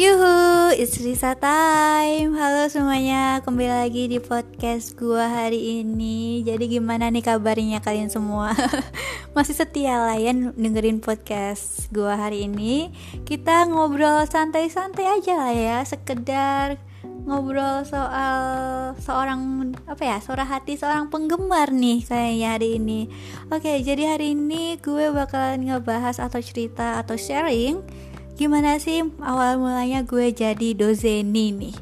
Yuhu, it's Risa time. Halo semuanya, kembali lagi di podcast gua hari ini. Jadi gimana nih kabarnya kalian semua? Masih setia lah ya dengerin podcast gua hari ini. Kita ngobrol santai-santai aja lah ya Sekedar ngobrol soal seorang apa ya suara hati seorang penggemar nih kayaknya hari ini. Oke jadi hari ini gue bakalan ngebahas atau cerita atau sharing gimana sih awal mulanya gue jadi dozeni nih?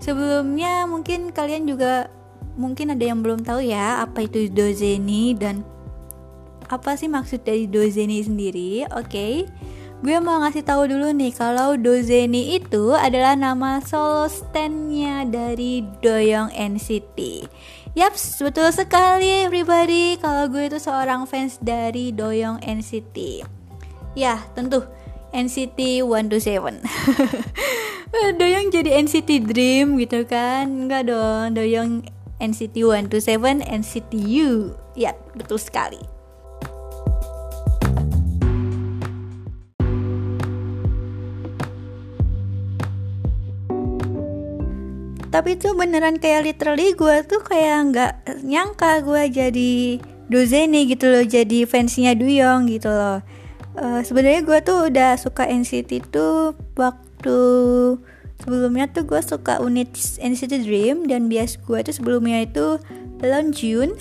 Sebelumnya mungkin kalian juga mungkin ada yang belum tahu ya apa itu dozeni dan apa sih maksud dari dozeni sendiri? Oke okay. gue mau ngasih tahu dulu nih kalau dozeni itu adalah nama solo standnya dari Doyong NCT Yaps, betul sekali everybody. Kalau gue itu seorang fans dari Doyong NCT Ya, tentu NCT 127 Doyong jadi NCT Dream gitu kan? Enggak dong Doyong NCT 127 NCT U. Ya betul sekali. Tapi tuh beneran kayak literally gue tuh kayak nggak nyangka gue jadi Dozeni gitu loh jadi fansnya Duyong gitu loh uh, sebenarnya gue tuh udah suka NCT tuh waktu sebelumnya tuh gue suka unit NCT Dream dan bias gue tuh sebelumnya itu Lonjun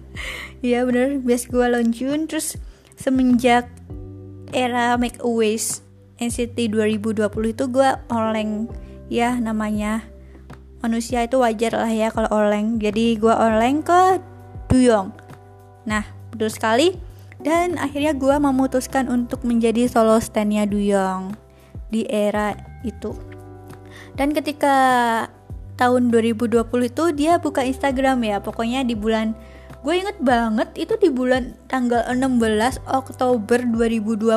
ya bener bias gue Lonjun terus semenjak era Make a Wish NCT 2020 itu gue oleng. Ya namanya manusia itu wajar lah ya kalau oleng. Jadi gue oleng ke Duyong. Nah betul sekali dan akhirnya gue memutuskan untuk menjadi solo standnya Duyong di era itu. Dan ketika tahun 2020 itu dia buka Instagram ya pokoknya di bulan gue inget banget itu di bulan tanggal 16 Oktober 2020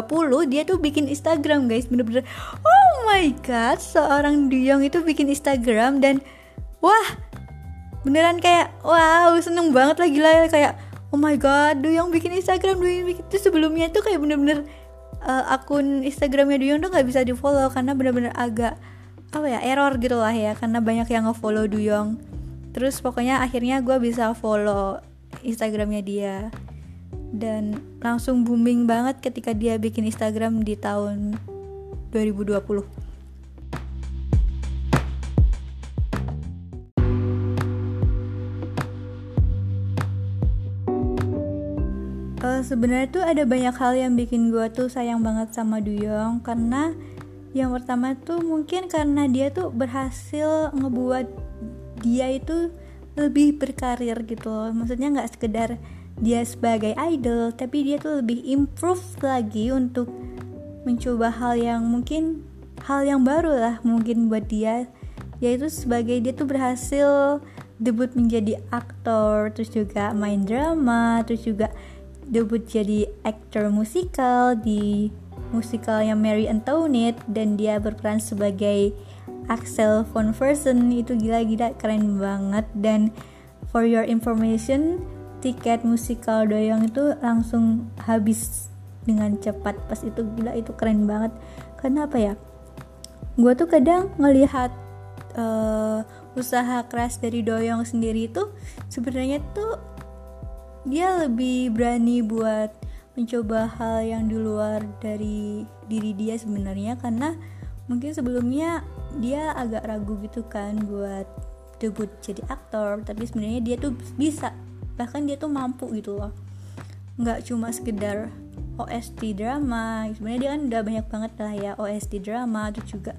dia tuh bikin Instagram guys. Bener-bener oh my god seorang Duyong itu bikin Instagram dan wah beneran kayak wow seneng banget lah gila kayak oh my god Duyong bikin Instagram Duyong bikin itu sebelumnya tuh kayak bener-bener uh, akun Instagramnya Duyong tuh nggak bisa di follow karena bener-bener agak apa ya error gitu lah ya karena banyak yang nge-follow Duyong terus pokoknya akhirnya gue bisa follow Instagramnya dia. Dan langsung booming banget ketika dia bikin Instagram di tahun 2020 uh, sebenarnya tuh ada banyak hal yang bikin gue tuh sayang banget sama Duyong karena yang pertama tuh mungkin karena dia tuh berhasil ngebuat dia itu lebih berkarir gitu loh. Maksudnya nggak sekedar dia sebagai idol tapi dia tuh lebih improve lagi untuk mencoba hal yang mungkin hal yang baru lah mungkin buat dia. Yaitu sebagai dia tuh berhasil debut menjadi aktor terus juga main drama terus juga debut jadi aktor musikal di musikalnya Mary Antoinette dan dia berperan sebagai Axel von Fersen. Itu gila-gila keren banget. Dan for your information tiket musikal Doyong itu langsung habis dengan cepat. Pas itu gila itu keren banget. Karena apa ya? Gue tuh kadang ngelihat uh, usaha keras dari Doyong sendiri itu sebenarnya tuh dia lebih berani buat mencoba hal yang di luar dari diri dia sebenarnya karena mungkin sebelumnya dia agak ragu gitu kan buat debut jadi aktor tapi sebenarnya dia tuh bisa bahkan dia tuh mampu gitu loh. Nggak cuma sekedar OST drama sebenarnya dia kan udah banyak banget lah ya OST drama terus juga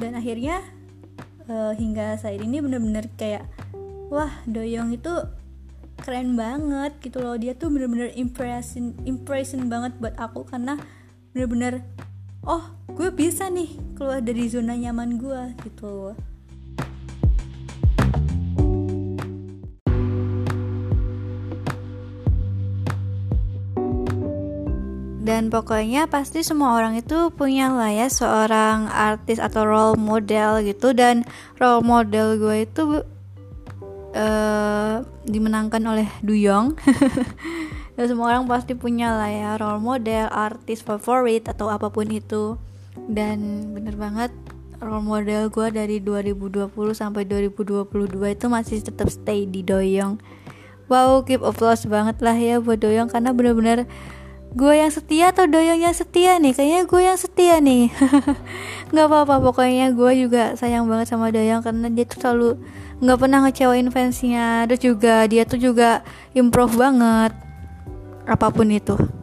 dan akhirnya uh, hingga saat ini bener-bener kayak wah Doyong itu keren banget gitu loh. Dia tuh bener-bener impression impression banget buat aku karena bener-bener oh gue bisa nih keluar dari zona nyaman gue gitu loh. Dan pokoknya pasti semua orang itu punya lah ya seorang artis atau role model gitu. Dan role model gue itu uh, dimenangkan oleh Duyong dan semua orang pasti punya lah ya role model artis favorit atau apa pun itu. Dan bener banget role model gue dari 2020 sampai 2022 itu masih tetap stay di Doyong wow keep applause banget lah ya buat Doyong karena bener-bener gue yang setia atau Doyong yang setia nih? Kayaknya gue yang setia nih. Nggak apa-apa pokoknya gue juga sayang banget sama Doyong karena dia tuh selalu nggak pernah ngecewain fansnya. Terus juga dia tuh juga improve banget. Apa pun itu